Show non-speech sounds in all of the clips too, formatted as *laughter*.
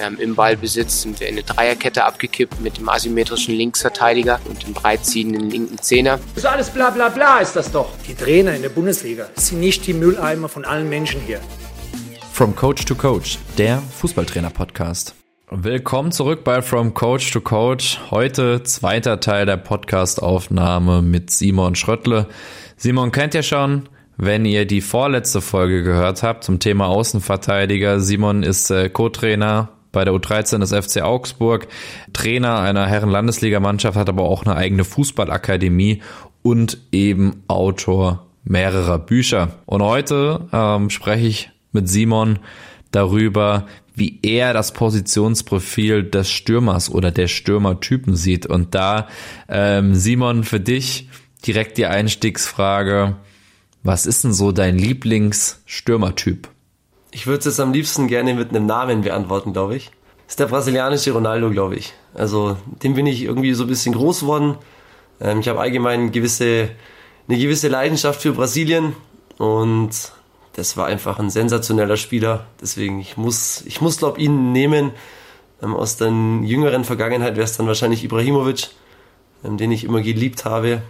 Ähm, Im Ballbesitz sind wir in eine Dreierkette abgekippt mit dem asymmetrischen Linksverteidiger und dem breitziehenden linken Zehner. Das ist alles bla bla bla ist das doch. Die Trainer in der Bundesliga sind nicht die Mülleimer von allen Menschen hier. From Coach to Coach, der Fußballtrainer-Podcast. Willkommen zurück bei From Coach to Coach. Heute zweiter Teil der Podcast-Aufnahme mit Simon Schröttle. Simon kennt ihr schon, wenn ihr die vorletzte Folge gehört habt zum Thema Außenverteidiger. Simon ist äh, Co-Trainer bei der U13 des FC Augsburg, Trainer einer Herren-Landesligamannschaft, hat aber auch eine eigene Fußballakademie und eben Autor mehrerer Bücher. Und heute ähm, spreche ich mit Simon darüber, wie er das Positionsprofil des Stürmers oder der Stürmertypen sieht. Und da, ähm, Simon, für dich direkt die Einstiegsfrage, was ist denn so dein Lieblingsstürmertyp? Ich würde es jetzt am liebsten gerne mit einem Namen beantworten, glaube ich. Das ist der brasilianische Ronaldo, glaube ich. Also dem bin ich irgendwie so ein bisschen groß geworden. Ähm, ich habe allgemein gewisse, eine gewisse Leidenschaft für Brasilien und das war einfach ein sensationeller Spieler. Deswegen, ich muss, ich muss glaube ihn nehmen. Ähm, aus der jüngeren Vergangenheit wäre es dann wahrscheinlich Ibrahimovic, ähm, den ich immer geliebt habe.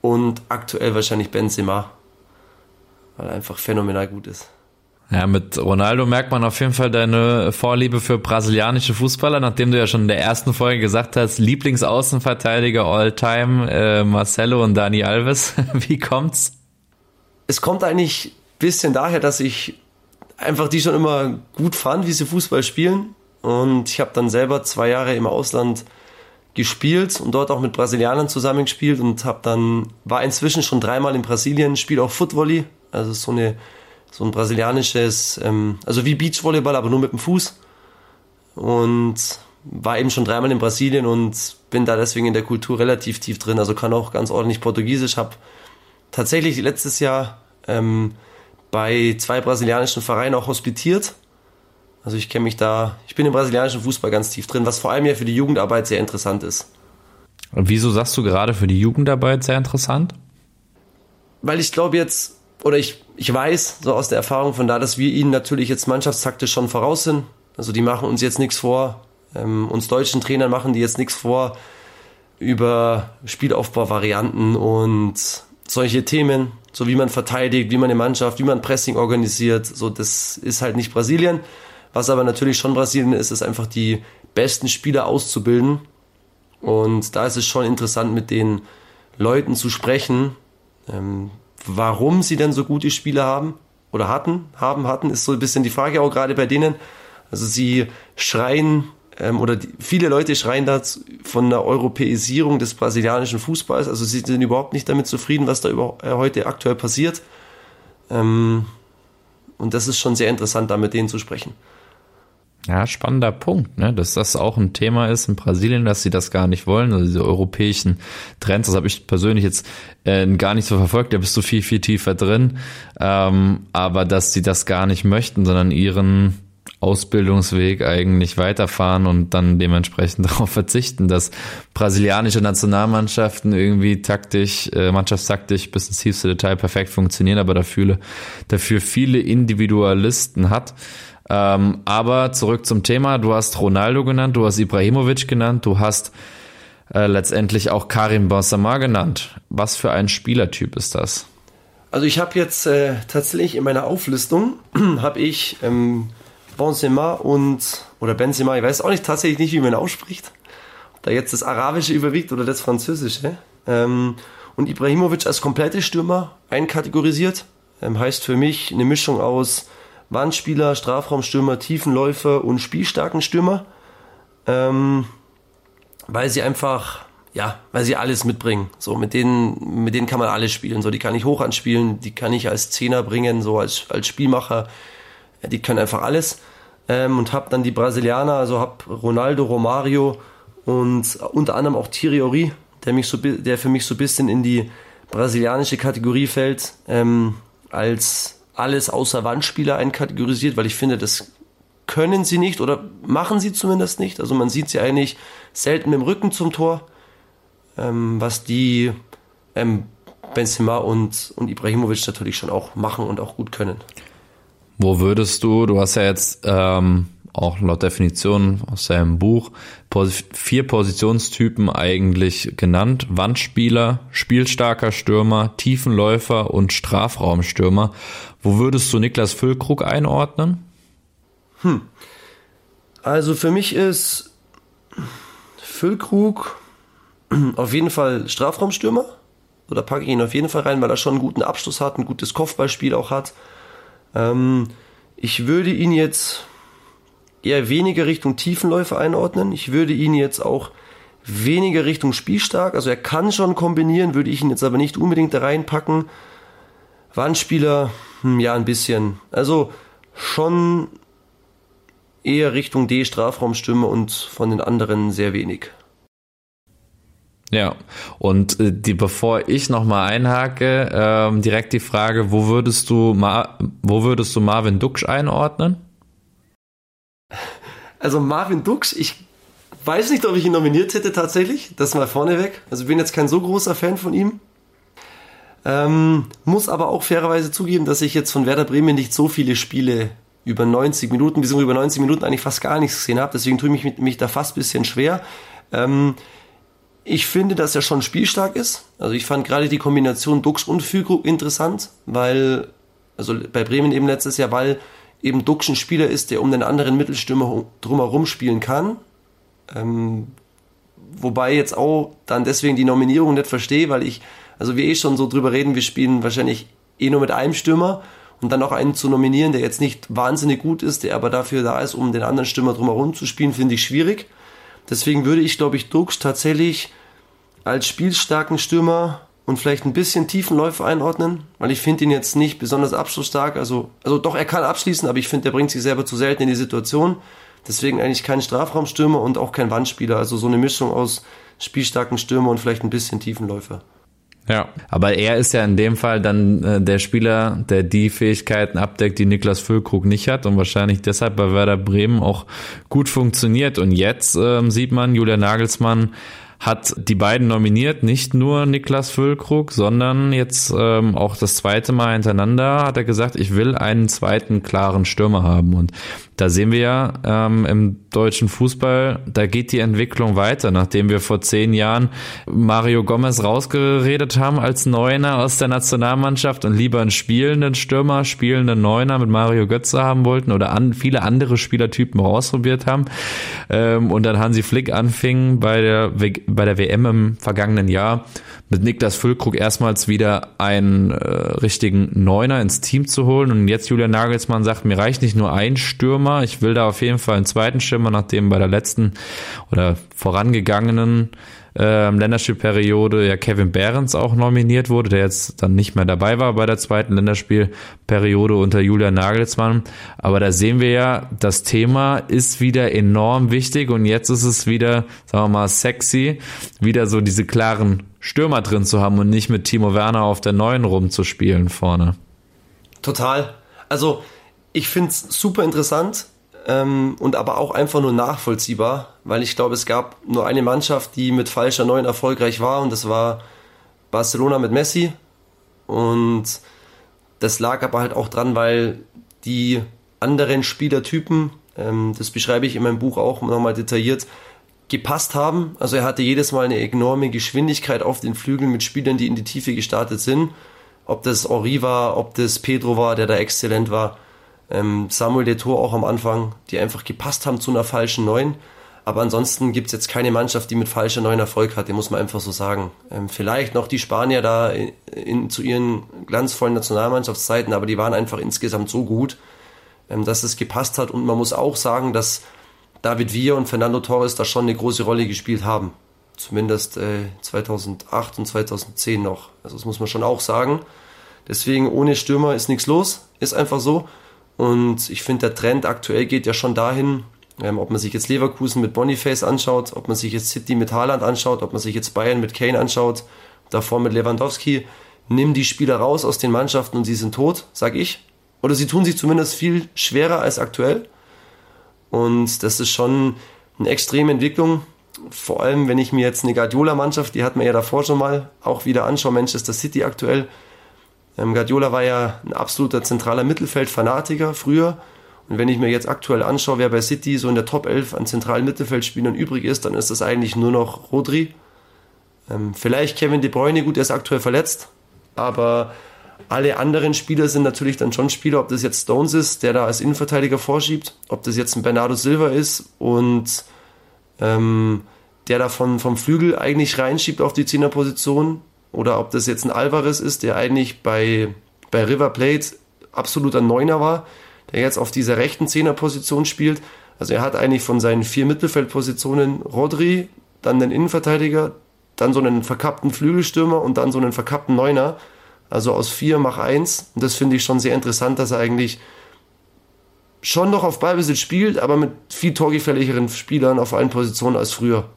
Und aktuell wahrscheinlich Benzema, weil er einfach phänomenal gut ist. Ja, mit Ronaldo merkt man auf jeden Fall deine Vorliebe für brasilianische Fußballer, nachdem du ja schon in der ersten Folge gesagt hast, Lieblingsaußenverteidiger all time, äh, Marcelo und Dani Alves. *laughs* Wie kommt's? Es kommt eigentlich ein bisschen daher, dass ich einfach die schon immer gut fand, wie sie Fußball spielen. Und ich habe dann selber zwei Jahre im Ausland gespielt und dort auch mit Brasilianern zusammengespielt und habe dann war inzwischen schon dreimal in Brasilien, spiele auch Footvolley, also so eine so ein brasilianisches, ähm, also wie Beachvolleyball, aber nur mit dem Fuß. Und war eben schon dreimal in Brasilien und bin da deswegen in der Kultur relativ tief drin. Also kann auch ganz ordentlich Portugiesisch. Habe tatsächlich letztes Jahr ähm, bei zwei brasilianischen Vereinen auch hospitiert. Also ich kenne mich da, ich bin im brasilianischen Fußball ganz tief drin, was vor allem ja für die Jugendarbeit sehr interessant ist. Und wieso sagst du gerade für die Jugendarbeit sehr interessant? Weil ich glaube jetzt, oder ich, ich weiß so aus der Erfahrung von da, dass wir ihnen natürlich jetzt mannschaftstaktisch schon voraus sind. Also die machen uns jetzt nichts vor. Ähm, uns deutschen Trainern machen die jetzt nichts vor über Spielaufbauvarianten und solche Themen, so wie man verteidigt, wie man eine Mannschaft, wie man Pressing organisiert. So, das ist halt nicht Brasilien. Was aber natürlich schon Brasilien ist, ist einfach die besten Spieler auszubilden. Und da ist es schon interessant, mit den Leuten zu sprechen, ähm, warum sie denn so gute Spiele haben oder hatten, haben, hatten, ist so ein bisschen die Frage auch gerade bei denen. Also sie schreien ähm, oder die, viele Leute schreien da von der Europäisierung des brasilianischen Fußballs. Also sie sind überhaupt nicht damit zufrieden, was da über, äh, heute aktuell passiert. Ähm, und das ist schon sehr interessant, da mit denen zu sprechen. Ja, spannender Punkt, ne? dass das auch ein Thema ist in Brasilien, dass sie das gar nicht wollen, also diese europäischen Trends, das habe ich persönlich jetzt äh, gar nicht so verfolgt, da bist du viel, viel tiefer drin, ähm, aber dass sie das gar nicht möchten, sondern ihren Ausbildungsweg eigentlich weiterfahren und dann dementsprechend *laughs* darauf verzichten, dass brasilianische Nationalmannschaften irgendwie taktisch, äh, mannschaftstaktisch bis ins tiefste Detail perfekt funktionieren, aber dafür, dafür viele Individualisten hat. Ähm, aber zurück zum Thema. Du hast Ronaldo genannt, du hast Ibrahimovic genannt, du hast äh, letztendlich auch Karim Benzema genannt. Was für ein Spielertyp ist das? Also ich habe jetzt äh, tatsächlich in meiner Auflistung *clears throat* habe ich ähm, Benzema und oder Benzema, ich weiß auch nicht tatsächlich nicht, wie man ausspricht. Da jetzt das Arabische überwiegt oder das Französische. Ähm, und Ibrahimovic als komplette Stürmer einkategorisiert. Ähm, heißt für mich eine Mischung aus Wandspieler, Strafraumstürmer, Tiefenläufer und spielstarken Stürmer. Ähm, weil sie einfach, ja, weil sie alles mitbringen. So, mit denen, mit denen kann man alles spielen. So, die kann ich hoch anspielen, die kann ich als Zehner bringen, so als, als Spielmacher. Ja, die können einfach alles. Ähm, und hab dann die Brasilianer, also hab Ronaldo, Romario und unter anderem auch Thierry der mich so, der für mich so ein bisschen in die brasilianische Kategorie fällt, ähm, als alles außer Wandspieler einkategorisiert, weil ich finde, das können sie nicht oder machen sie zumindest nicht. Also man sieht sie eigentlich selten mit dem Rücken zum Tor, ähm, was die ähm, Benzema und, und Ibrahimovic natürlich schon auch machen und auch gut können. Wo würdest du, du hast ja jetzt ähm, auch laut Definition aus seinem Buch vier Positionstypen eigentlich genannt. Wandspieler, spielstarker Stürmer, Tiefenläufer und Strafraumstürmer. Wo würdest du Niklas Füllkrug einordnen? Hm. Also für mich ist Füllkrug auf jeden Fall Strafraumstürmer. Oder packe ich ihn auf jeden Fall rein, weil er schon einen guten Abschluss hat, ein gutes Kopfballspiel auch hat. Ähm, ich würde ihn jetzt eher weniger Richtung Tiefenläufe einordnen. Ich würde ihn jetzt auch weniger Richtung spielstark. Also er kann schon kombinieren, würde ich ihn jetzt aber nicht unbedingt da reinpacken. Wandspieler, hm, ja, ein bisschen. Also schon eher Richtung D-Strafraumstürmer und von den anderen sehr wenig. Ja, und äh, die, bevor ich nochmal einhake, ähm, direkt die Frage, wo würdest du Ma wo würdest du Marvin Duksch einordnen? Also Marvin Duksch, ich weiß nicht, ob ich ihn nominiert hätte tatsächlich, das mal vorneweg. Also bin jetzt kein so großer Fan von ihm. Ähm, muss aber auch fairerweise zugeben, dass ich jetzt von Werder Bremen nicht so viele Spiele über 90 Minuten, beziehungsweise über 90 Minuten eigentlich fast gar nichts gesehen habe. Deswegen tue ich mich, mich da fast ein bisschen schwer. Ähm, ich finde, dass er schon spielstark ist. Also ich fand gerade die Kombination Dux und Füllkrug interessant, weil, also bei Bremen eben letztes Jahr, weil eben Dux ein Spieler ist, der um den anderen Mittelstürmer drumherum spielen kann. Ähm, wobei jetzt auch dann deswegen die Nominierung nicht verstehe, weil ich, also wir eh schon so drüber reden, wir spielen wahrscheinlich eh nur mit einem Stürmer und dann noch einen zu nominieren, der jetzt nicht wahnsinnig gut ist, der aber dafür da ist, um den anderen Stürmer drumherum zu spielen, finde ich schwierig. Deswegen würde ich, glaube ich, Dux tatsächlich als spielstarken Stürmer und vielleicht ein bisschen Tiefenläufer einordnen, weil ich finde ihn jetzt nicht besonders abschlussstark. Also, also doch, er kann abschließen, aber ich finde, er bringt sich selber zu selten in die Situation. Deswegen eigentlich kein Strafraumstürmer und auch kein Wandspieler. Also so eine Mischung aus spielstarken Stürmer und vielleicht ein bisschen Tiefenläufer. Ja, aber er ist ja in dem Fall dann äh, der Spieler, der die Fähigkeiten abdeckt, die Niklas Füllkrug nicht hat und wahrscheinlich deshalb bei Werder Bremen auch gut funktioniert. Und jetzt ähm, sieht man, Julia Nagelsmann hat die beiden nominiert, nicht nur Niklas Füllkrug, sondern jetzt ähm, auch das zweite Mal hintereinander hat er gesagt, ich will einen zweiten klaren Stürmer haben. Und da sehen wir ja ähm, im deutschen Fußball, da geht die Entwicklung weiter, nachdem wir vor zehn Jahren Mario Gomez rausgeredet haben als Neuner aus der Nationalmannschaft und lieber einen spielenden Stürmer, spielenden Neuner mit Mario Götze haben wollten oder an, viele andere Spielertypen ausprobiert haben. Ähm, und dann Hansi Flick anfing bei der bei der WM im vergangenen Jahr mit Niklas Füllkrug erstmals wieder einen äh, richtigen Neuner ins Team zu holen. Und jetzt Julian Nagelsmann sagt, mir reicht nicht nur ein Stürmer, ich will da auf jeden Fall einen zweiten Stürmer, nachdem bei der letzten oder vorangegangenen ähm, Länderspielperiode ja Kevin Behrens auch nominiert wurde, der jetzt dann nicht mehr dabei war bei der zweiten Länderspielperiode unter Julian Nagelsmann. Aber da sehen wir ja, das Thema ist wieder enorm wichtig und jetzt ist es wieder, sagen wir mal, sexy, wieder so diese klaren Stürmer drin zu haben und nicht mit Timo Werner auf der neuen rumzuspielen vorne. Total. Also ich finde es super interessant ähm, und aber auch einfach nur nachvollziehbar, weil ich glaube, es gab nur eine Mannschaft, die mit falscher Neun erfolgreich war und das war Barcelona mit Messi. Und das lag aber halt auch dran, weil die anderen Spielertypen, ähm, das beschreibe ich in meinem Buch auch nochmal detailliert, gepasst haben. Also er hatte jedes Mal eine enorme Geschwindigkeit auf den Flügeln mit Spielern, die in die Tiefe gestartet sind. Ob das Henri war, ob das Pedro war, der da exzellent war ähm, Samuel Detour auch am Anfang, die einfach gepasst haben zu einer falschen Neun. Aber ansonsten gibt es jetzt keine Mannschaft, die mit falscher Neun Erfolg hat, den muss man einfach so sagen. Ähm, vielleicht noch die Spanier da in, in, zu ihren glanzvollen Nationalmannschaftszeiten, aber die waren einfach insgesamt so gut, ähm, dass es gepasst hat. Und man muss auch sagen, dass David Villa und Fernando Torres da schon eine große Rolle gespielt haben. Zumindest äh, 2008 und 2010 noch. Also das muss man schon auch sagen. Deswegen ohne Stürmer ist nichts los, ist einfach so. Und ich finde, der Trend aktuell geht ja schon dahin, ähm, ob man sich jetzt Leverkusen mit Boniface anschaut, ob man sich jetzt City mit Haaland anschaut, ob man sich jetzt Bayern mit Kane anschaut, davor mit Lewandowski. Nimm die Spieler raus aus den Mannschaften und sie sind tot, sag ich. Oder sie tun sich zumindest viel schwerer als aktuell. Und das ist schon eine extreme Entwicklung. Vor allem, wenn ich mir jetzt eine Guardiola-Mannschaft, die hat man ja davor schon mal auch wieder anschaue, Manchester City aktuell, ähm, Guardiola war ja ein absoluter zentraler Mittelfeldfanatiker früher. Und wenn ich mir jetzt aktuell anschaue, wer bei City so in der Top 11 an zentralen Mittelfeldspielern übrig ist, dann ist das eigentlich nur noch Rodri. Ähm, vielleicht Kevin De Bruyne, gut, er ist aktuell verletzt, aber alle anderen Spieler sind natürlich dann schon Spieler, ob das jetzt Stones ist, der da als Innenverteidiger vorschiebt, ob das jetzt ein Bernardo Silva ist und ähm, der da von, vom Flügel eigentlich reinschiebt auf die Zehnerposition oder ob das jetzt ein Alvarez ist, der eigentlich bei, bei River Plate absoluter Neuner war, der jetzt auf dieser rechten Zehnerposition spielt. Also er hat eigentlich von seinen vier Mittelfeldpositionen Rodri, dann den Innenverteidiger, dann so einen verkappten Flügelstürmer und dann so einen verkappten Neuner. Also aus vier mach eins. Und das finde ich schon sehr interessant, dass er eigentlich schon noch auf Ballbesitz spielt, aber mit viel torgefährlicheren Spielern auf allen Positionen als früher.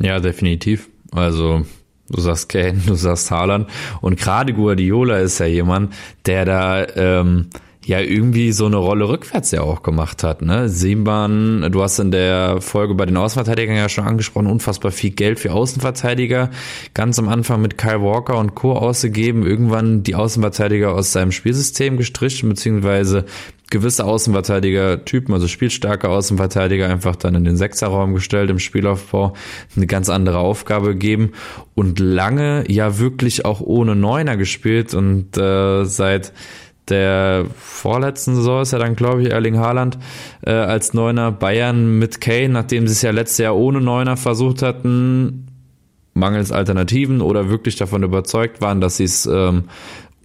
Ja, definitiv. Also Du sagst Kane, *laughs* du sagst Haaland. Und gerade Guardiola ist ja jemand, der da ähm, ja irgendwie so eine Rolle rückwärts ja auch gemacht hat. Ne? Simban, du hast in der Folge bei den Außenverteidigern ja schon angesprochen, unfassbar viel Geld für Außenverteidiger. Ganz am Anfang mit Kyle Walker und Co. ausgegeben, irgendwann die Außenverteidiger aus seinem Spielsystem gestrichen, beziehungsweise gewisse Außenverteidiger-Typen, also spielstarke Außenverteidiger, einfach dann in den Sechserraum gestellt, im Spielaufbau eine ganz andere Aufgabe gegeben und lange ja wirklich auch ohne Neuner gespielt und äh, seit der vorletzten Saison ist ja dann, glaube ich, Erling Haaland äh, als Neuner Bayern mit Kane, nachdem sie es ja letztes Jahr ohne Neuner versucht hatten, mangels Alternativen oder wirklich davon überzeugt waren, dass sie es ähm,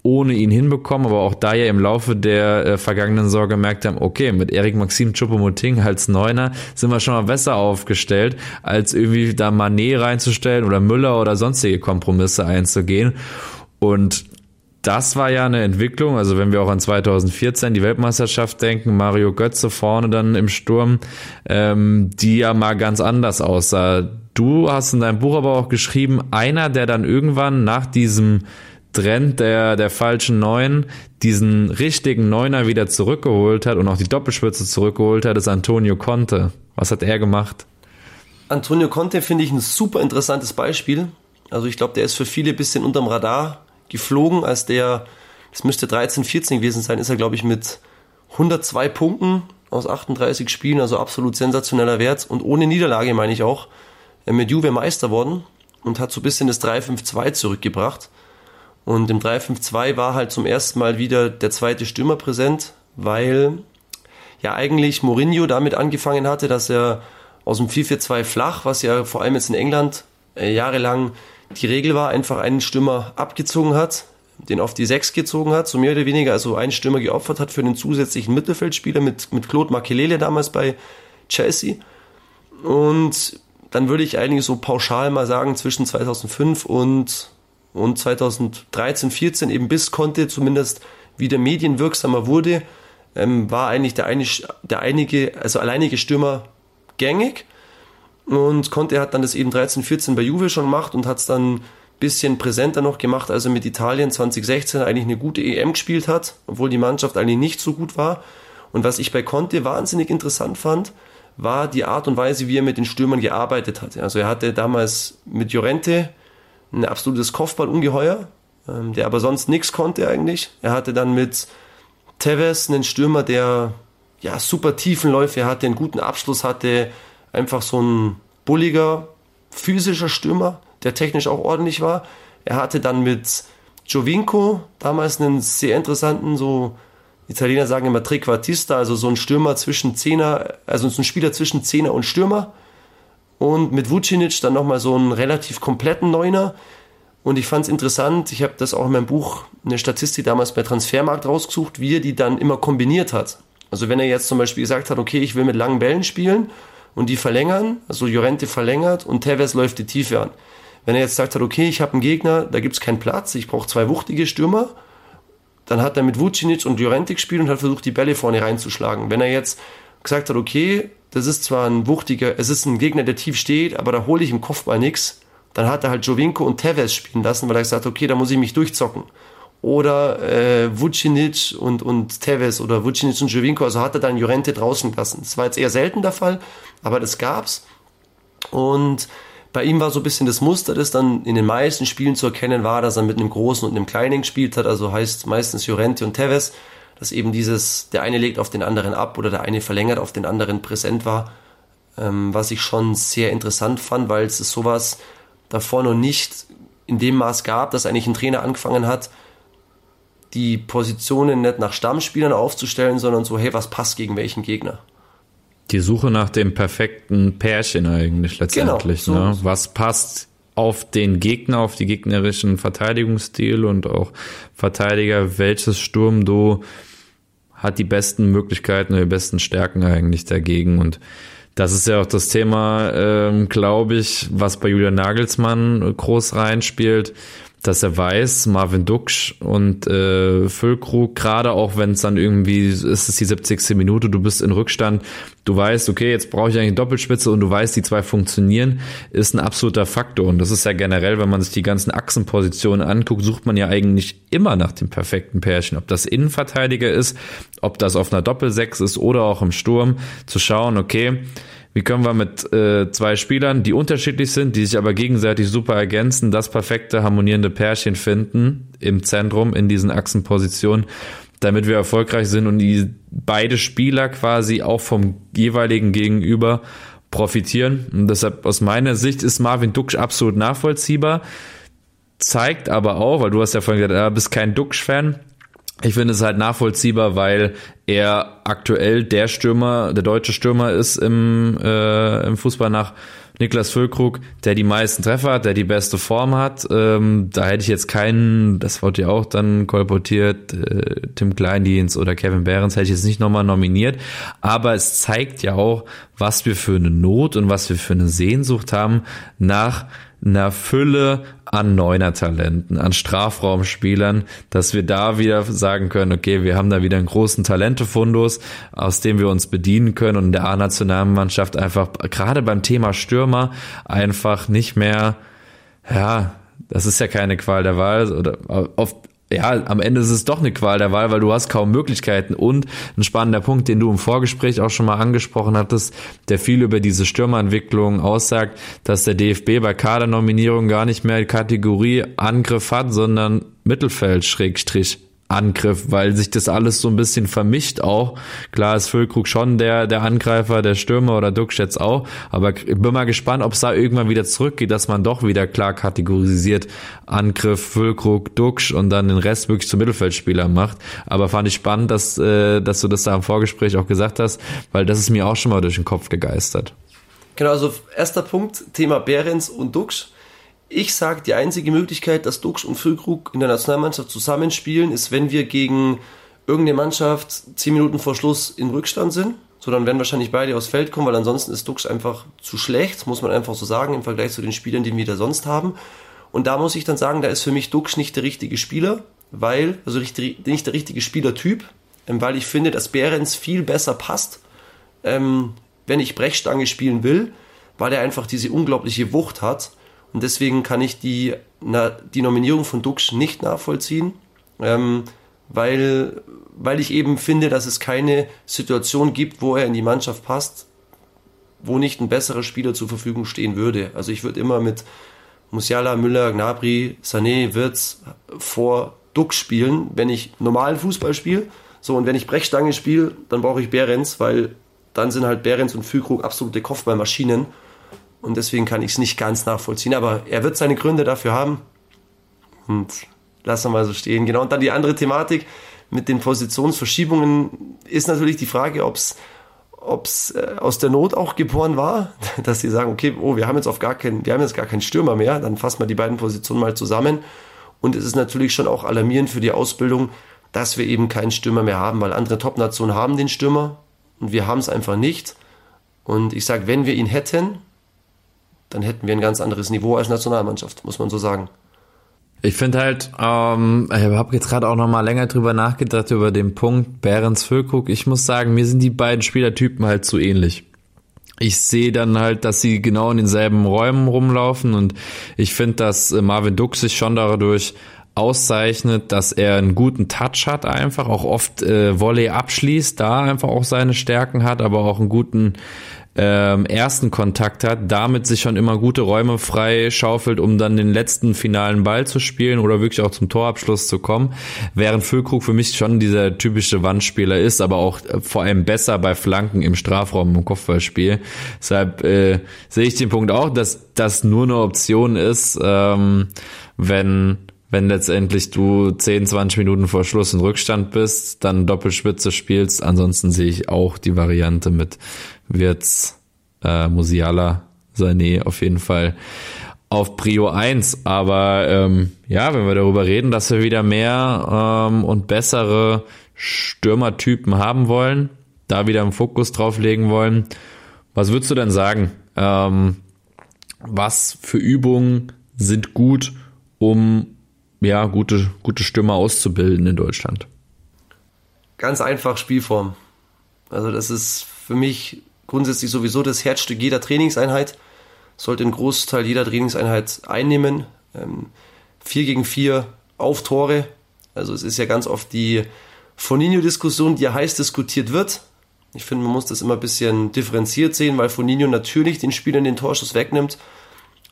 ohne ihn hinbekommen, aber auch da ja im Laufe der äh, vergangenen Saison gemerkt haben, okay, mit Erik Maxim Choupo-Moting als Neuner sind wir schon mal besser aufgestellt, als irgendwie da Manet reinzustellen oder Müller oder sonstige Kompromisse einzugehen. Und das war ja eine Entwicklung, also wenn wir auch an 2014 die Weltmeisterschaft denken, Mario Götze vorne dann im Sturm, ähm, die ja mal ganz anders aussah. Du hast in deinem Buch aber auch geschrieben, einer, der dann irgendwann nach diesem Trend der, der falschen Neun diesen richtigen Neuner wieder zurückgeholt hat und auch die Doppelspitze zurückgeholt hat, ist Antonio Conte. Was hat er gemacht? Antonio Conte finde ich ein super interessantes Beispiel. Also ich glaube, der ist für viele ein bisschen unterm Radar geflogen, als der, das müsste 13, 14 gewesen sein, ist er, glaube ich, mit 102 Punkten aus 38 Spielen, also absolut sensationeller Wert und ohne Niederlage, meine ich auch, äh, mit Juve Meister worden und hat so ein bisschen das 3-5-2 zurückgebracht. Und im 3-5-2 war halt zum ersten Mal wieder der zweite Stürmer präsent, weil ja eigentlich Mourinho damit angefangen hatte, dass er aus dem 4-4-2 flach, was ja vor allem jetzt in England äh, jahrelang die Regel war, einfach einen Stürmer abgezogen hat, den auf die Sechs gezogen hat, so mehr oder weniger, also einen Stürmer geopfert hat für den zusätzlichen Mittelfeldspieler mit, mit Claude Makelele damals bei Chelsea. Und dann würde ich eigentlich so pauschal mal sagen, zwischen 2005 und, und 2013, 14 eben bis Conte zumindest wieder medienwirksamer wurde, ähm, war eigentlich der, eine, der einige, also alleinige Stürmer gängig. Und Conte hat dann das eben 13, 14 bei Juve schon gemacht und hat es dann ein bisschen präsenter noch gemacht, als er mit Italien 2016 eigentlich eine gute EM gespielt hat, obwohl die Mannschaft eigentlich nicht so gut war. Und was ich bei Conte wahnsinnig interessant fand, war die Art und Weise, wie er mit den Stürmern gearbeitet hat. Also er hatte damals mit Llorente ein absolutes Kopfballungeheuer, ähm, der aber sonst nichts konnte eigentlich. Er hatte dann mit Tevez einen Stürmer, der ja super tiefen Läufe hatte, einen guten Abschluss hatte, einfach so ein bulliger, physischer Stürmer, der technisch auch ordentlich war. Er hatte dann mit Giovinco damals einen sehr interessanten, so Italiener sagen immer Trequartista, also so ein Stürmer zwischen Zehner, also so ein Spieler zwischen Zehner und Stürmer. Und mit Vucinic dann nochmal so einen relativ kompletten Neuner. Und ich fand es interessant, ich habe das auch in meinem Buch, eine Statistik damals bei Transfermarkt rausgesucht, wie er die dann immer kombiniert hat. Also wenn er jetzt zum Beispiel gesagt hat, okay, ich will mit langen Bällen spielen und die verlängern, also Llorente verlängert und Tevez läuft die Tiefe an. Wenn er jetzt sagt hat, okay, ich habe einen Gegner, da gibt es keinen Platz, ich brauche zwei wuchtige Stürmer, dann hat er mit Vucinic und Llorente gespielt und hat versucht, die Bälle vorne reinzuschlagen. Wenn er jetzt gesagt hat, okay, das ist zwar ein wuchtiger, es ist ein Gegner, der tief steht, aber da hole ich im Kopfball nichts, dann hat er halt Jovinko und Tevez spielen lassen, weil er gesagt hat, okay, da muss ich mich durchzocken oder äh, Vucinic und, und Tevez oder Vucinic und Jovinko, also hat er dann Llorente draußen gelassen. Das war jetzt eher selten der Fall, aber das gab's. Und bei ihm war so ein bisschen das Muster, das dann in den meisten Spielen zu erkennen war, dass er mit einem Großen und einem Kleinen gespielt hat, also heißt meistens Llorente und Tevez. dass eben dieses, der eine legt auf den anderen ab oder der eine verlängert auf den anderen präsent war, ähm, was ich schon sehr interessant fand, weil es sowas davor noch nicht in dem Maß gab, dass eigentlich ein Trainer angefangen hat, die Positionen nicht nach Stammspielern aufzustellen, sondern so, hey, was passt gegen welchen Gegner? Die Suche nach dem perfekten Pärchen eigentlich letztendlich. Genau, so ne? Was passt auf den Gegner, auf die gegnerischen Verteidigungsstil und auch Verteidiger, welches Sturmduo hat die besten Möglichkeiten oder die besten Stärken eigentlich dagegen und das ist ja auch das Thema, ähm, glaube ich, was bei Julian Nagelsmann groß reinspielt dass er weiß, Marvin Duksch und äh, Füllkrug, gerade auch wenn es dann irgendwie ist es die 70. Minute, du bist in Rückstand, du weißt, okay, jetzt brauche ich eigentlich eine Doppelspitze und du weißt, die zwei funktionieren, ist ein absoluter Faktor. Und das ist ja generell, wenn man sich die ganzen Achsenpositionen anguckt, sucht man ja eigentlich immer nach dem perfekten Pärchen. Ob das Innenverteidiger ist, ob das auf einer Doppelsechs ist oder auch im Sturm, zu schauen, okay, wie können wir mit äh, zwei Spielern, die unterschiedlich sind, die sich aber gegenseitig super ergänzen, das perfekte harmonierende Pärchen finden im Zentrum, in diesen Achsenpositionen, damit wir erfolgreich sind und die beide Spieler quasi auch vom jeweiligen Gegenüber profitieren. Und deshalb aus meiner Sicht ist Marvin Duksch absolut nachvollziehbar, zeigt aber auch, weil du hast ja vorhin gesagt, du bist kein Duksch-Fan, ich finde es halt nachvollziehbar, weil er aktuell der Stürmer, der deutsche Stürmer ist im, äh, im Fußball nach Niklas Füllkrug, der die meisten Treffer hat, der die beste Form hat. Ähm, da hätte ich jetzt keinen, das wurde ja auch dann kolportiert, äh, Tim Kleindienst oder Kevin Behrens hätte ich jetzt nicht nochmal nominiert. Aber es zeigt ja auch, was wir für eine Not und was wir für eine Sehnsucht haben nach einer Fülle an Neuner-Talenten, an Strafraumspielern, dass wir da wieder sagen können, okay, wir haben da wieder einen großen Talentefundus, aus dem wir uns bedienen können und in der A-Nationalmannschaft einfach, gerade beim Thema Stürmer, einfach nicht mehr, ja, das ist ja keine Qual der Wahl oder auf, ja, am Ende ist es doch eine Qual der Wahl, weil du hast kaum Möglichkeiten. Und ein spannender Punkt, den du im Vorgespräch auch schon mal angesprochen hattest, der viel über diese Stürmerentwicklung aussagt, dass der DFB bei Kadernominierung gar nicht mehr Kategorie Angriff hat, sondern Mittelfeld Schrägstrich Angriff, weil sich das alles so ein bisschen vermischt auch. Klar ist Füllkrug schon der, der Angreifer, der Stürmer oder Duck jetzt auch, aber ich bin mal gespannt, ob es da irgendwann wieder zurückgeht, dass man doch wieder klar kategorisiert Angriff, Füllkrug, Duxch und dann den Rest wirklich zum Mittelfeldspieler macht. Aber fand ich spannend, dass, äh, dass du das da im Vorgespräch auch gesagt hast, weil das ist mir auch schon mal durch den Kopf gegeistert. Genau, also erster Punkt, Thema Behrens und Duxch ich sage, die einzige Möglichkeit, dass Dux und Füllkrug in der Nationalmannschaft zusammenspielen, ist, wenn wir gegen irgendeine Mannschaft zehn Minuten vor Schluss in Rückstand sind. So, dann werden wahrscheinlich beide aufs Feld kommen, weil ansonsten ist Dux einfach zu schlecht, muss man einfach so sagen, im Vergleich zu den Spielern, die wir da sonst haben. Und da muss ich dann sagen, da ist für mich Dux nicht der richtige Spieler, weil, also nicht der richtige Spielertyp, ähm, weil ich finde, dass Behrens viel besser passt, ähm, wenn ich Brechstange spielen will, weil er einfach diese unglaubliche Wucht hat und deswegen kann ich die, na, die Nominierung von Dux nicht nachvollziehen, ähm, weil, weil ich eben finde, dass es keine Situation gibt, wo er in die Mannschaft passt, wo nicht ein besserer Spieler zur Verfügung stehen würde. Also ich würde immer mit Musiala, Müller, Gnabry, Sané, Wirtz vor Dux spielen, wenn ich normalen Fußball spiele. So, und wenn ich Brechstange spiele, dann brauche ich Behrens, weil dann sind halt Behrens und Füllkrug absolute Kopfballmaschinen. Und deswegen kann ich es nicht ganz nachvollziehen. Aber er wird seine Gründe dafür haben. Und lassen wir mal so stehen. Genau. Und dann die andere Thematik mit den Positionsverschiebungen ist natürlich die Frage, ob es ob's, äh, aus der Not auch geboren war, *laughs* dass sie sagen, okay, oh, wir haben jetzt auf gar keinen, wir haben jetzt gar keinen Stürmer mehr, dann fassen wir die beiden Positionen mal zusammen. Und es ist natürlich schon auch alarmierend für die Ausbildung, dass wir eben keinen Stürmer mehr haben, weil andere Top-Nationen haben den Stürmer und wir haben es einfach nicht. Und ich sage, wenn wir ihn hätten, dann hätten wir ein ganz anderes Niveau als Nationalmannschaft, muss man so sagen. Ich finde halt, ähm, ich habe jetzt gerade auch noch mal länger drüber nachgedacht über den Punkt Behrens Füllkrug. Ich muss sagen, mir sind die beiden Spielertypen halt zu ähnlich. Ich sehe dann halt, dass sie genau in denselben Räumen rumlaufen und ich finde, dass äh, Marvin Duck sich schon dadurch auszeichnet, dass er einen guten Touch hat, einfach auch oft äh, Volley abschließt, da einfach auch seine Stärken hat, aber auch einen guten ähm, ersten Kontakt hat, damit sich schon immer gute Räume frei schaufelt, um dann den letzten finalen Ball zu spielen oder wirklich auch zum Torabschluss zu kommen. Während Füllkrug für mich schon dieser typische Wandspieler ist, aber auch äh, vor allem besser bei Flanken im Strafraum im Kopfballspiel. Deshalb äh, sehe ich den Punkt auch, dass das nur eine Option ist, ähm, wenn wenn letztendlich du 10, 20 Minuten vor Schluss in Rückstand bist, dann Doppelspitze spielst. Ansonsten sehe ich auch die Variante mit Wirtz, äh, Musiala, Sané auf jeden Fall auf Prio 1. Aber ähm, ja, wenn wir darüber reden, dass wir wieder mehr ähm, und bessere Stürmertypen haben wollen, da wieder einen Fokus drauf legen wollen, was würdest du denn sagen? Ähm, was für Übungen sind gut, um ja, gute, gute Stürmer auszubilden in Deutschland? Ganz einfach Spielform. Also das ist für mich grundsätzlich sowieso das Herzstück jeder Trainingseinheit. Sollte einen Großteil jeder Trainingseinheit einnehmen. Ähm, 4 gegen 4 auf Tore. Also es ist ja ganz oft die Foninho-Diskussion, die ja heiß diskutiert wird. Ich finde, man muss das immer ein bisschen differenziert sehen, weil Foninho natürlich den Spielern den Torschuss wegnimmt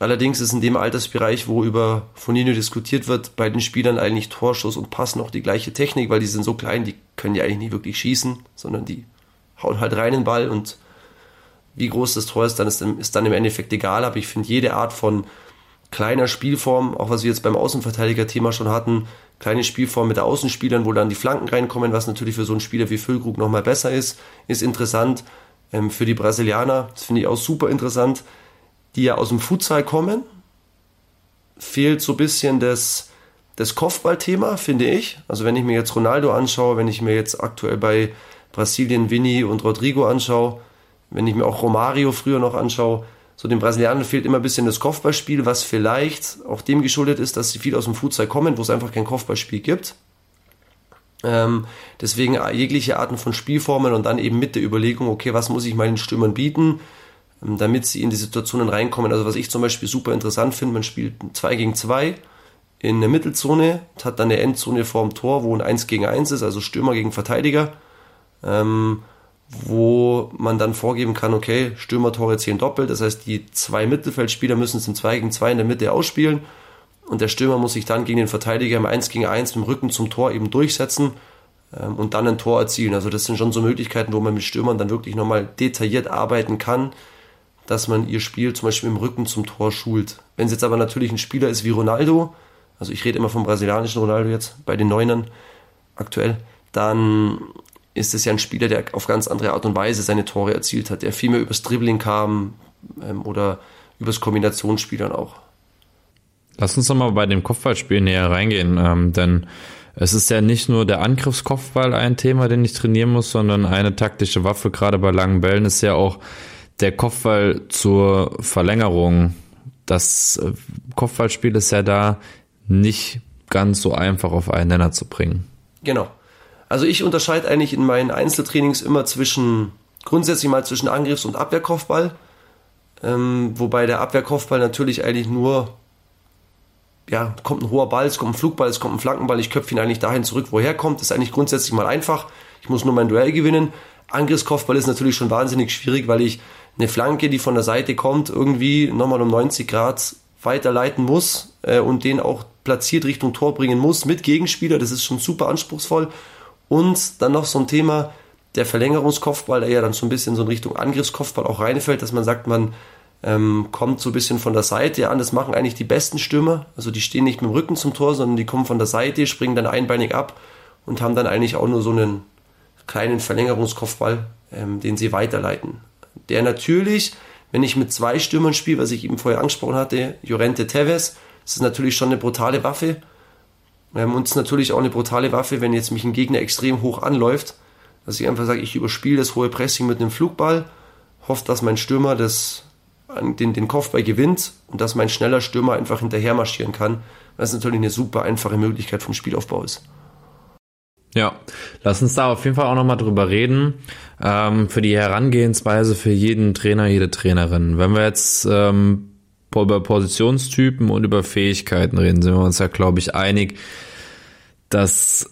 Allerdings ist in dem Altersbereich, wo über Fonino diskutiert wird, bei den Spielern eigentlich Torschuss und Pass noch die gleiche Technik, weil die sind so klein, die können ja eigentlich nie wirklich schießen, sondern die hauen halt rein den Ball und wie groß das Tor ist, dann ist, ist dann im Endeffekt egal. Aber ich finde jede Art von kleiner Spielform, auch was wir jetzt beim Außenverteidiger-Thema schon hatten, kleine Spielform mit Außenspielern, wo dann die Flanken reinkommen, was natürlich für so einen Spieler wie Füllkrug nochmal besser ist, ist interessant. Ähm, für die Brasilianer, das finde ich auch super interessant, die ja aus dem Futsal kommen, fehlt so ein bisschen das, das Kopfballthema, finde ich. Also wenn ich mir jetzt Ronaldo anschaue, wenn ich mir jetzt aktuell bei Brasilien Vini und Rodrigo anschaue, wenn ich mir auch Romario früher noch anschaue, so den Brasilianern fehlt immer ein bisschen das Kopfballspiel, was vielleicht auch dem geschuldet ist, dass sie viel aus dem Futsal kommen, wo es einfach kein Kopfballspiel gibt. Ähm, deswegen jegliche Arten von Spielformen und dann eben mit der Überlegung, okay, was muss ich meinen Stürmern bieten? Ähm, damit sie in die Situationen reinkommen. Also was ich zum Beispiel super interessant finde, man spielt 2 gegen 2 in der Mittelzone, hat dann eine Endzone vorm Tor, wo ein 1 gegen 1 ist, also Stürmer gegen Verteidiger, ähm, wo man dann vorgeben kann, okay, Stürmertore zählen doppelt, das heißt, die zwei Mittelfeldspieler müssen es im 2 gegen 2 in der Mitte ausspielen und der Stürmer muss sich dann gegen den Verteidiger im 1 gegen 1 mit dem Rücken zum Tor eben durchsetzen ähm, und dann ein Tor erzielen. Also das sind schon so Möglichkeiten, wo man mit Stürmern dann wirklich nochmal detailliert arbeiten kann, dass man ihr Spiel zum Beispiel im Rücken zum Tor schult. Wenn es jetzt aber natürlich ein Spieler ist wie Ronaldo, also ich rede immer vom brasilianischen Ronaldo jetzt, bei den Neunern aktuell, dann ist es ja ein Spieler, der auf ganz andere Art und Weise seine Tore erzielt hat, der viel mehr übers Dribbling kam ähm, oder übers Kombinationsspiel dann auch. Lass uns doch mal bei dem Kopfballspiel näher reingehen, ähm, denn es ist ja nicht nur der Angriffskopfball ein Thema, den ich trainieren muss, sondern eine taktische Waffe, gerade bei langen Bällen, ist ja auch der Kopfball zur Verlängerung. Das äh, Kopfballspiel ist ja da nicht ganz so einfach auf einen Nenner zu bringen. Genau. Also ich unterscheide eigentlich in meinen Einzeltrainings immer zwischen, grundsätzlich mal zwischen Angriffs- und Abwehrkopfball. Ähm, wobei der Abwehrkopfball natürlich eigentlich nur, ja, kommt ein hoher Ball, es kommt ein Flugball, es kommt ein Flankenball, ich köpfe ihn eigentlich dahin zurück, woher kommt. Ist eigentlich grundsätzlich mal einfach. Ich muss nur mein Duell gewinnen. Angriffskopfball ist natürlich schon wahnsinnig schwierig, weil ich eine Flanke, die von der Seite kommt, irgendwie nochmal um 90 Grad weiterleiten muss äh, und den auch platziert Richtung Tor bringen muss mit Gegenspieler. Das ist schon super anspruchsvoll. Und dann noch so ein Thema, der Verlängerungskopfball, der ja dann so ein bisschen so in Richtung Angriffskopfball auch reinfällt, dass man sagt, man ähm, kommt so ein bisschen von der Seite an. Das machen eigentlich die besten Stürmer. Also die stehen nicht mit dem Rücken zum Tor, sondern die kommen von der Seite, springen dann einbeinig ab und haben dann eigentlich auch nur so einen kleinen Verlängerungskopfball, ähm, den sie weiterleiten der natürlich, wenn ich mit zwei Stürmern spiele, was ich eben vorher angesprochen hatte, Jorente Teves, das ist natürlich schon eine brutale Waffe. Ähm, und es ist natürlich auch eine brutale Waffe, wenn jetzt mich ein Gegner extrem hoch anläuft, dass ich einfach sage, ich überspiele das hohe Pressing mit einem Flugball, hoffe, dass mein Stürmer das, den, den Kopfball gewinnt und dass mein schneller Stürmer einfach hinterher marschieren kann. Was natürlich eine super einfache Möglichkeit vom Spielaufbau ist. Ja, lass uns da auf jeden Fall auch nochmal drüber reden. Ähm, für die Herangehensweise für jeden Trainer, jede Trainerin. Wenn wir jetzt ähm, über Positionstypen und über Fähigkeiten reden, sind wir uns ja, glaube ich, einig, dass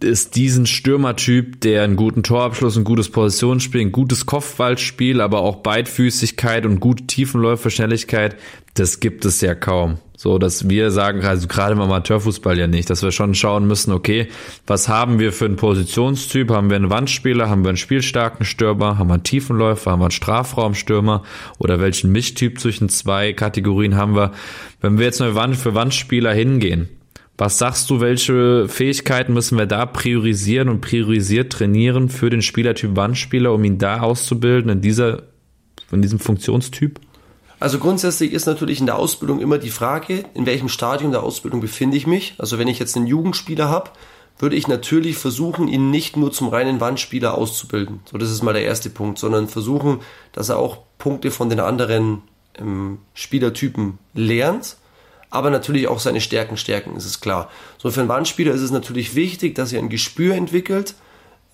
ist diesen Stürmertyp, der einen guten Torabschluss, ein gutes Positionsspiel, ein gutes Kopfballspiel, aber auch Beidfüßigkeit und gute Tiefenläufe, Schnelligkeit, das gibt es ja kaum. So, dass wir sagen, also gerade im Amateurfußball ja nicht, dass wir schon schauen müssen, okay, was haben wir für einen Positionstyp? Haben wir einen Wandspieler? Haben wir einen spielstarken Stürmer? Haben wir einen Tiefenläufer? Haben wir einen Strafraumstürmer? Oder welchen Mischtyp zwischen zwei Kategorien haben wir? Wenn wir jetzt nur für Wandspieler hingehen, was sagst du, welche Fähigkeiten müssen wir da priorisieren und priorisiert trainieren für den Spielertyp Wandspieler, um ihn da auszubilden in dieser, in diesem Funktionstyp? Also grundsätzlich ist natürlich in der Ausbildung immer die Frage, in welchem Stadium der Ausbildung befinde ich mich. Also wenn ich jetzt einen Jugendspieler habe, würde ich natürlich versuchen, ihn nicht nur zum reinen Wandspieler auszubilden. So, das ist mal der erste Punkt, sondern versuchen, dass er auch Punkte von den anderen ähm, Spielertypen lernt, aber natürlich auch seine Stärken stärken, ist es klar. So für einen Wandspieler ist es natürlich wichtig, dass er ein Gespür entwickelt,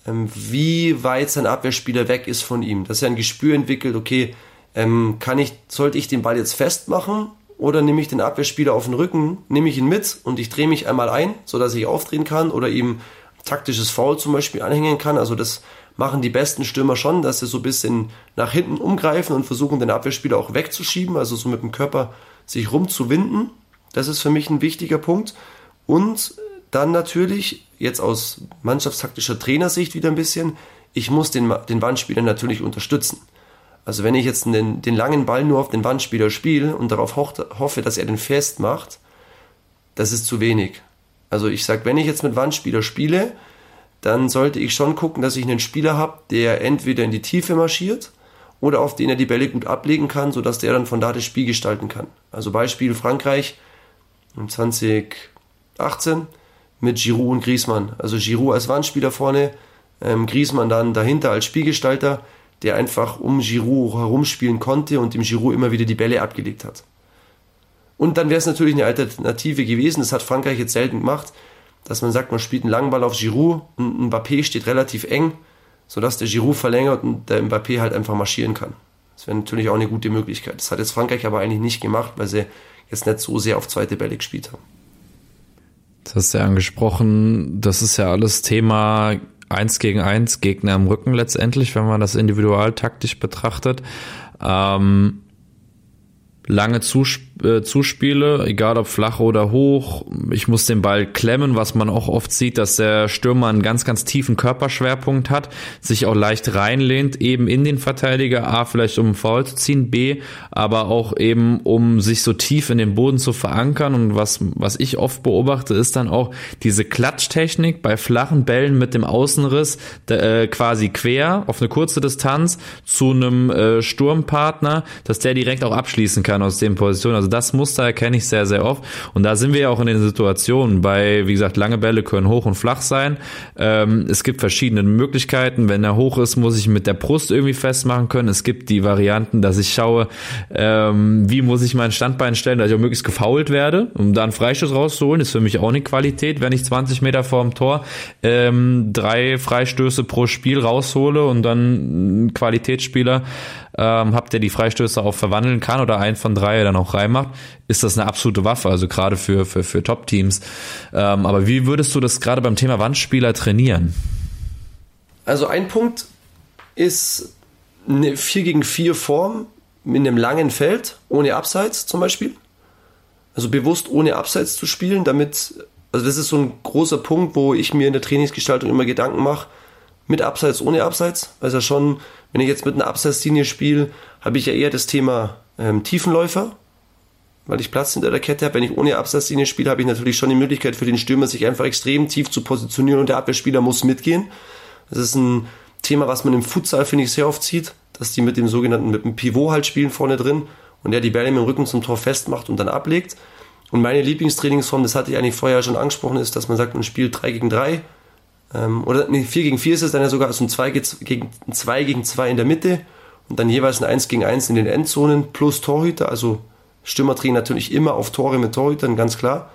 ähm, wie weit sein Abwehrspieler weg ist von ihm, dass er ein Gespür entwickelt, okay, ähm, kann ich, sollte ich den Ball jetzt festmachen oder nehme ich den Abwehrspieler auf den Rücken, nehme ich ihn mit und ich drehe mich einmal ein, sodass ich aufdrehen kann oder ihm taktisches Foul zum Beispiel anhängen kann. Also das machen die besten Stürmer schon, dass sie so ein bisschen nach hinten umgreifen und versuchen, den Abwehrspieler auch wegzuschieben, also so mit dem Körper sich rumzuwinden. Das ist für mich ein wichtiger Punkt. Und dann natürlich, jetzt aus mannschaftstaktischer Trainersicht wieder ein bisschen, ich muss den, den Wandspieler natürlich unterstützen. Also wenn ich jetzt den, den langen Ball nur auf den Wandspieler spiele und darauf hoffe, dass er den festmacht, das ist zu wenig. Also ich sage, wenn ich jetzt mit Wandspieler spiele, dann sollte ich schon gucken, dass ich einen Spieler habe, der entweder in die Tiefe marschiert oder auf den er die Bälle gut ablegen kann, sodass der dann von da das Spiel gestalten kann. Also Beispiel Frankreich 2018 mit Giroud und Griezmann. Also Giroud als Wandspieler vorne, ähm, Griezmann dann dahinter als Spielgestalter der einfach um Giroud herumspielen konnte und dem Giroud immer wieder die Bälle abgelegt hat. Und dann wäre es natürlich eine Alternative gewesen, das hat Frankreich jetzt selten gemacht, dass man sagt, man spielt einen langen Ball auf Giroud und Mbappé steht relativ eng, sodass der Giroud verlängert und der Mbappé halt einfach marschieren kann. Das wäre natürlich auch eine gute Möglichkeit. Das hat jetzt Frankreich aber eigentlich nicht gemacht, weil sie jetzt nicht so sehr auf zweite Bälle gespielt haben. Das hast du ja angesprochen, das ist ja alles Thema eins gegen eins Gegner im Rücken letztendlich, wenn man das individual taktisch betrachtet. Ähm, lange Zusp äh, Zuspiele, egal ob flach oder hoch. Ich muss den Ball klemmen, was man auch oft sieht, dass der Stürmer einen ganz, ganz tiefen Körperschwerpunkt hat, sich auch leicht reinlehnt, eben in den Verteidiger, A, vielleicht um einen Foul zu ziehen, B, aber auch eben, um sich so tief in den Boden zu verankern. Und was, was ich oft beobachte, ist dann auch diese Klatschtechnik bei flachen Bällen mit dem Außenriss äh, quasi quer auf eine kurze Distanz zu einem äh, Sturmpartner, dass der direkt auch abschließen kann aus den Positionen. Also das Muster erkenne ich sehr, sehr oft. Und da sind wir ja auch in den Situationen bei, wie gesagt, lange Bälle können hoch und flach sein. Ähm, es gibt verschiedene Möglichkeiten. Wenn er hoch ist, muss ich mit der Brust irgendwie festmachen können. Es gibt die Varianten, dass ich schaue, ähm, wie muss ich mein Standbein stellen, dass ich auch möglichst gefault werde, um da einen Freistoß rauszuholen. Ist für mich auch eine Qualität, wenn ich 20 Meter vorm Tor ähm, drei Freistöße pro Spiel raushole und dann Qualitätsspieler ähm, habt, der die Freistöße auch verwandeln kann oder einen von drei dann auch reinmacht, ist das eine absolute Waffe, also gerade für, für, für Top-Teams. Ähm, aber wie würdest du das gerade beim Thema Wandspieler trainieren? Also ein Punkt ist eine 4 gegen 4 Form mit einem langen Feld, ohne Abseits zum Beispiel. Also bewusst ohne Abseits zu spielen, damit, also das ist so ein großer Punkt, wo ich mir in der Trainingsgestaltung immer Gedanken mache, mit Abseits, ohne Abseits, weil es ja schon wenn ich jetzt mit einer Abseitslinie spiele, habe ich ja eher das Thema ähm, Tiefenläufer, weil ich Platz hinter der Kette habe. Wenn ich ohne Abseitslinie spiele, habe ich natürlich schon die Möglichkeit für den Stürmer, sich einfach extrem tief zu positionieren und der Abwehrspieler muss mitgehen. Das ist ein Thema, was man im Futsal, finde ich, sehr oft sieht, dass die mit dem sogenannten, mit dem Pivot halt spielen vorne drin und der die Bälle mit dem Rücken zum Tor festmacht und dann ablegt. Und meine Lieblingstrainingsform, das hatte ich eigentlich vorher schon angesprochen, ist, dass man sagt, man spielt 3 gegen 3 ähm, oder nee, 4 gegen 4 ist es dann ja sogar, also ein 2 gegen 2 gegen 2 in der Mitte und dann jeweils ein 1 gegen 1 in den Endzonen plus Torhüter, also Stürmer drehen natürlich immer auf Tore mit Torhütern, ganz klar.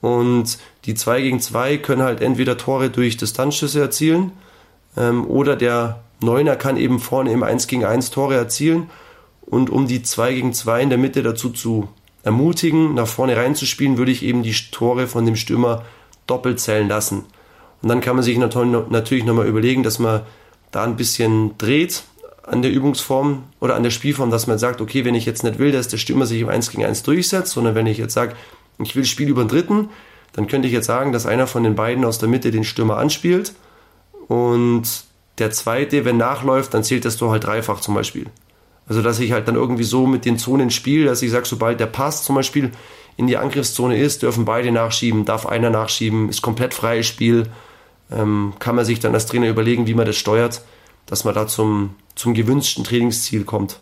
Und die 2 gegen 2 können halt entweder Tore durch Distanzschüsse erzielen ähm, oder der Neuner kann eben vorne im 1 gegen 1 Tore erzielen. Und um die 2 gegen 2 in der Mitte dazu zu ermutigen, nach vorne reinzuspielen, würde ich eben die Tore von dem Stürmer doppelt zählen lassen. Und dann kann man sich natürlich nochmal überlegen, dass man da ein bisschen dreht an der Übungsform oder an der Spielform, dass man sagt, okay, wenn ich jetzt nicht will, dass der Stürmer sich im 1 gegen 1 durchsetzt, sondern wenn ich jetzt sage, ich will Spiel über den Dritten, dann könnte ich jetzt sagen, dass einer von den beiden aus der Mitte den Stürmer anspielt und der zweite, wenn nachläuft, dann zählt das Tor halt dreifach zum Beispiel. Also dass ich halt dann irgendwie so mit den Zonen spiele, dass ich sage, sobald der Pass zum Beispiel in die Angriffszone ist, dürfen beide nachschieben, darf einer nachschieben, ist komplett freies Spiel. Ähm, kann man sich dann als Trainer überlegen, wie man das steuert, dass man da zum, zum gewünschten Trainingsziel kommt.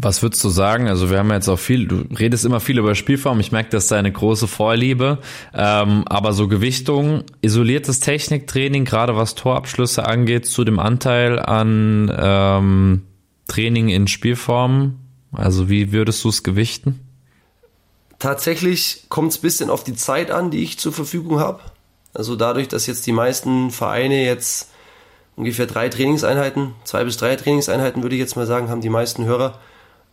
Was würdest du sagen? Also wir haben jetzt auch viel, du redest immer viel über Spielform. Ich merke, das ist deine große Vorliebe. Ähm, aber so Gewichtung, isoliertes Techniktraining, gerade was Torabschlüsse angeht, zu dem Anteil an ähm, Training in Spielform. Also wie würdest du es gewichten? Tatsächlich kommt es ein bisschen auf die Zeit an, die ich zur Verfügung habe. Also dadurch, dass jetzt die meisten Vereine jetzt ungefähr drei Trainingseinheiten, zwei bis drei Trainingseinheiten würde ich jetzt mal sagen, haben die meisten Hörer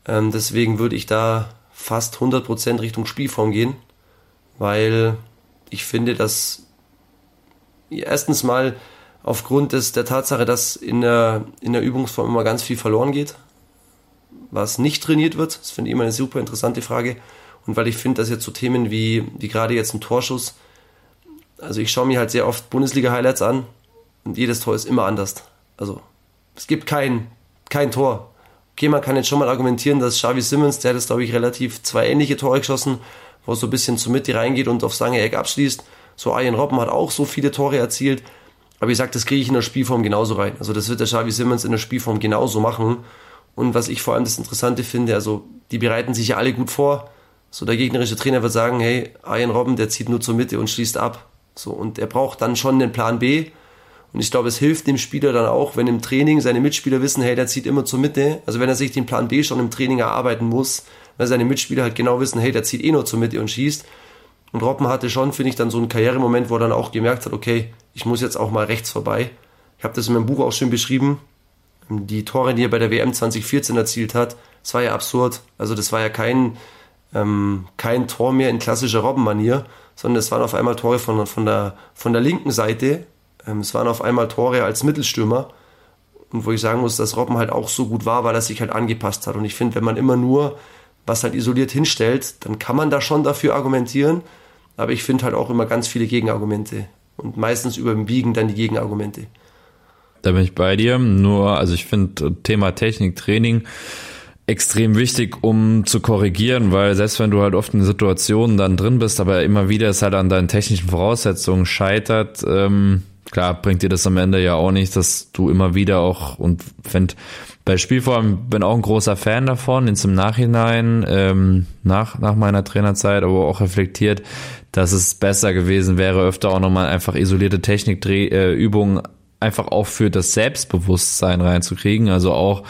ähm, deswegen würde ich da fast 100% Richtung Spielform gehen, weil ich finde, dass erstens mal aufgrund des, der Tatsache, dass in der, in der Übungsform immer ganz viel verloren geht, was nicht trainiert wird, das finde ich immer eine super interessante Frage. Und weil ich finde, dass jetzt so Themen wie, wie gerade jetzt ein Torschuss, also ich schaue mir halt sehr oft Bundesliga-Highlights an und jedes Tor ist immer anders. Also es gibt kein, kein Tor, okay, man kann jetzt schon mal argumentieren, dass Xavi Simmons, der hat jetzt, glaube ich, relativ zwei ähnliche Tore geschossen, wo er so ein bisschen zur Mitte reingeht und aufs lange Eck abschließt. So Arjen Robben hat auch so viele Tore erzielt. Aber ich sage, das kriege ich in der Spielform genauso rein. Also das wird der Xavi Simmons in der Spielform genauso machen. Und was ich vor allem das Interessante finde, also die bereiten sich ja alle gut vor. So der gegnerische Trainer wird sagen, hey, Arjen Robben, der zieht nur zur Mitte und schließt ab. So und er braucht dann schon den Plan B und ich glaube, es hilft dem Spieler dann auch, wenn im Training seine Mitspieler wissen, hey, der zieht immer zur Mitte. Also wenn er sich den Plan B schon im Training erarbeiten muss, weil seine Mitspieler halt genau wissen, hey, der zieht eh nur zur Mitte und schießt. Und Robben hatte schon, finde ich, dann so einen Karrieremoment, wo er dann auch gemerkt hat, okay, ich muss jetzt auch mal rechts vorbei. Ich habe das in meinem Buch auch schön beschrieben. Die Tore, die er bei der WM 2014 erzielt hat, das war ja absurd. Also das war ja kein, ähm, kein Tor mehr in klassischer Robben-Manier, sondern es waren auf einmal Tore von, von, der, von der linken Seite, ähm, es waren auf einmal Tore als Mittelstürmer. Und wo ich sagen muss, dass Robben halt auch so gut war, weil er sich halt angepasst hat. Und ich finde, wenn man immer nur was halt isoliert hinstellt, dann kann man da schon dafür argumentieren. Aber ich finde halt auch immer ganz viele Gegenargumente. Und meistens überwiegen dann die Gegenargumente. Da bin ich bei dir. Nur, also ich finde Thema Technik, Training extrem wichtig, um zu korrigieren, weil selbst wenn du halt oft in Situationen dann drin bist, aber immer wieder es halt an deinen technischen Voraussetzungen scheitert, ähm, klar bringt dir das am Ende ja auch nicht, dass du immer wieder auch und find bei Spielform bin auch ein großer Fan davon, ins im Nachhinein, ähm, nach, nach meiner Trainerzeit, aber auch reflektiert, dass es besser gewesen wäre, öfter auch nochmal einfach isolierte Technikübungen äh, einfach auch für das Selbstbewusstsein reinzukriegen. Also auch,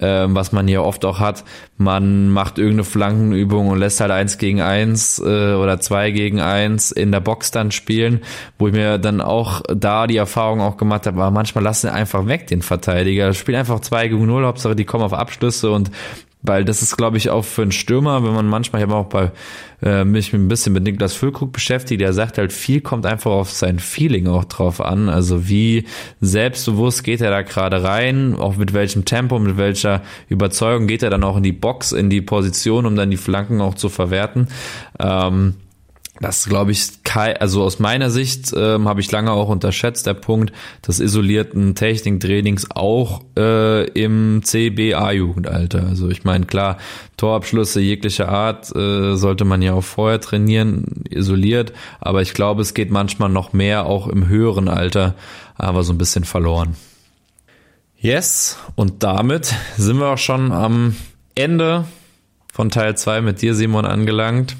ähm, was man hier oft auch hat, man macht irgendeine Flankenübung und lässt halt eins gegen eins äh, oder zwei gegen eins in der Box dann spielen, wo ich mir dann auch da die Erfahrung auch gemacht habe, aber manchmal lassen einfach weg den Verteidiger. Spiel einfach zwei gegen null, Hauptsache die kommen auf Abschlüsse und weil das ist, glaube ich, auch für einen Stürmer, wenn man manchmal, ich habe auch bei äh, mich ein bisschen mit Niklas Füllkrug beschäftigt, der sagt halt, viel kommt einfach auf sein Feeling auch drauf an. Also wie selbstbewusst geht er da gerade rein, auch mit welchem Tempo, mit welcher Überzeugung geht er dann auch in die Box, in die Position, um dann die Flanken auch zu verwerten. Ähm, das glaube ich, also aus meiner Sicht ähm, habe ich lange auch unterschätzt, der Punkt des isolierten Techniktrainings auch äh, im CBA-Jugendalter. Also ich meine, klar, Torabschlüsse jeglicher Art äh, sollte man ja auch vorher trainieren, isoliert, aber ich glaube, es geht manchmal noch mehr auch im höheren Alter, aber so ein bisschen verloren. Yes, und damit sind wir auch schon am Ende von Teil 2 mit dir, Simon, angelangt.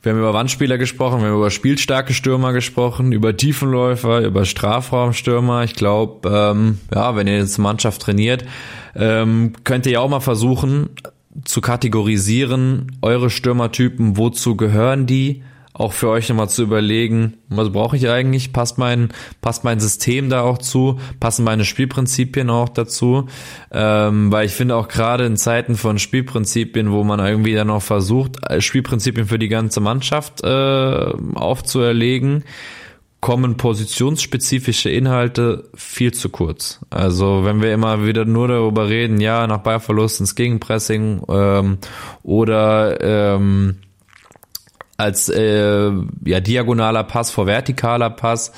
Wir haben über Wandspieler gesprochen, wir haben über spielstarke Stürmer gesprochen, über Tiefenläufer, über Strafraumstürmer. Ich glaube, ähm, ja, wenn ihr jetzt Mannschaft trainiert, ähm, könnt ihr ja auch mal versuchen zu kategorisieren, eure Stürmertypen, wozu gehören die? Auch für euch nochmal zu überlegen, was brauche ich eigentlich? Passt mein, passt mein System da auch zu? Passen meine Spielprinzipien auch dazu? Ähm, weil ich finde auch gerade in Zeiten von Spielprinzipien, wo man irgendwie dann auch versucht, äh, Spielprinzipien für die ganze Mannschaft äh, aufzuerlegen, kommen positionsspezifische Inhalte viel zu kurz. Also wenn wir immer wieder nur darüber reden, ja, nach Ballverlust ins Gegenpressing ähm, oder ähm, als äh, ja, diagonaler Pass vor vertikaler Pass,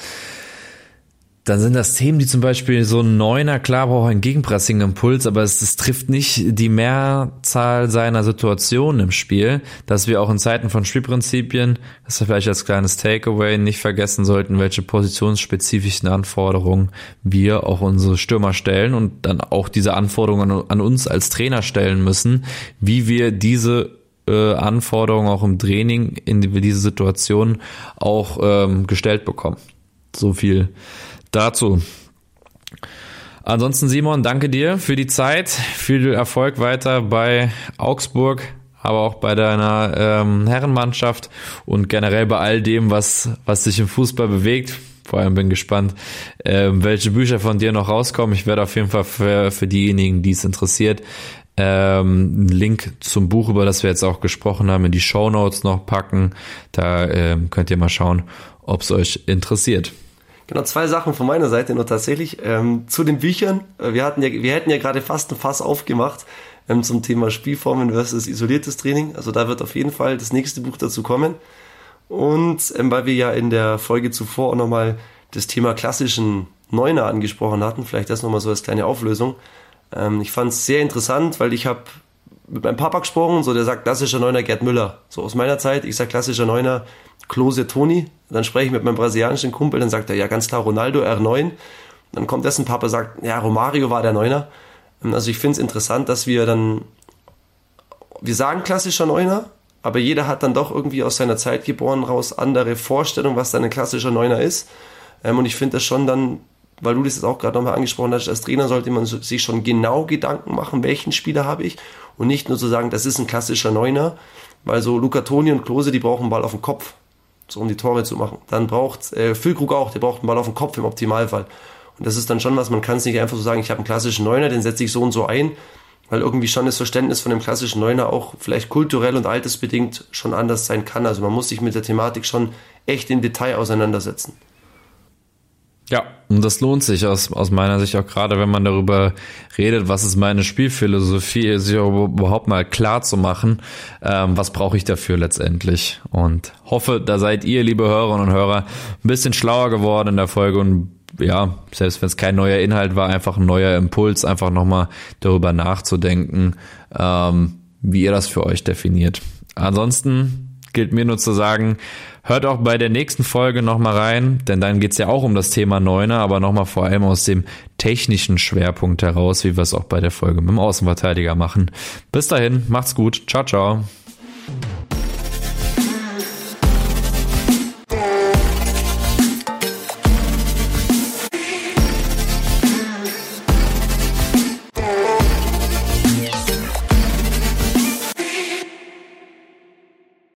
dann sind das Themen, die zum Beispiel so ein Neuner, klar braucht ein Gegenpressing-Impuls, aber es, es, trifft nicht die Mehrzahl seiner Situationen im Spiel, dass wir auch in Zeiten von Spielprinzipien, das ist vielleicht als kleines Takeaway, nicht vergessen sollten, welche positionsspezifischen Anforderungen wir auch unsere Stürmer stellen und dann auch diese Anforderungen an, an uns als Trainer stellen müssen, wie wir diese äh, Anforderungen auch im Training in diese Situation auch ähm, gestellt bekommen. So viel dazu. Ansonsten Simon, danke dir für die Zeit, viel Erfolg weiter bei Augsburg, aber auch bei deiner ähm, Herrenmannschaft und generell bei all dem, was, was sich im Fußball bewegt. Vor allem bin gespannt, ähm, welche Bücher von dir noch rauskommen. Ich werde auf jeden Fall für, für diejenigen, die es interessiert, ähm, einen Link zum Buch, über das wir jetzt auch gesprochen haben, in die Show Notes noch packen. Da ähm, könnt ihr mal schauen, ob es euch interessiert. Genau, zwei Sachen von meiner Seite nur tatsächlich. Ähm, zu den Büchern. Äh, wir, hatten ja, wir hätten ja gerade fast ein Fass aufgemacht ähm, zum Thema Spielformen versus isoliertes Training. Also da wird auf jeden Fall das nächste Buch dazu kommen. Und ähm, weil wir ja in der Folge zuvor auch nochmal das Thema klassischen Neuner angesprochen hatten, vielleicht das nochmal so als kleine Auflösung. Ähm, ich fand es sehr interessant, weil ich habe mit meinem Papa gesprochen, so der sagt klassischer Neuner Gerd Müller. So aus meiner Zeit, ich sag klassischer Neuner Klose Toni. Dann spreche ich mit meinem brasilianischen Kumpel, dann sagt er, ja ganz klar Ronaldo R9. Dann kommt dessen Papa sagt, ja Romario war der Neuner. Ähm, also ich finde es interessant, dass wir dann, wir sagen klassischer Neuner, aber jeder hat dann doch irgendwie aus seiner Zeit geboren raus andere Vorstellungen, was dann ein klassischer Neuner ist. Ähm, und ich finde das schon dann, weil du das jetzt auch gerade nochmal angesprochen hast, als Trainer sollte man sich schon genau Gedanken machen, welchen Spieler habe ich und nicht nur zu sagen, das ist ein klassischer Neuner, weil so Luca Toni und Klose, die brauchen einen Ball auf dem Kopf so um die Tore zu machen. Dann braucht äh, Füllkrug auch, der braucht einen Ball auf dem Kopf im Optimalfall. Und das ist dann schon was, man kann es nicht einfach so sagen, ich habe einen klassischen Neuner, den setze ich so und so ein, weil irgendwie schon das Verständnis von dem klassischen Neuner auch vielleicht kulturell und altersbedingt schon anders sein kann. Also man muss sich mit der Thematik schon echt im Detail auseinandersetzen. Ja, und das lohnt sich aus, aus meiner Sicht auch gerade, wenn man darüber redet, was ist meine Spielphilosophie, sich überhaupt mal klar zu machen, ähm, was brauche ich dafür letztendlich. Und hoffe, da seid ihr, liebe Hörerinnen und Hörer, ein bisschen schlauer geworden in der Folge und ja, selbst wenn es kein neuer Inhalt war, einfach ein neuer Impuls, einfach nochmal darüber nachzudenken, ähm, wie ihr das für euch definiert. Ansonsten gilt mir nur zu sagen, Hört auch bei der nächsten Folge nochmal rein, denn dann geht's ja auch um das Thema Neuner, aber nochmal vor allem aus dem technischen Schwerpunkt heraus, wie wir es auch bei der Folge mit dem Außenverteidiger machen. Bis dahin, macht's gut. Ciao, ciao.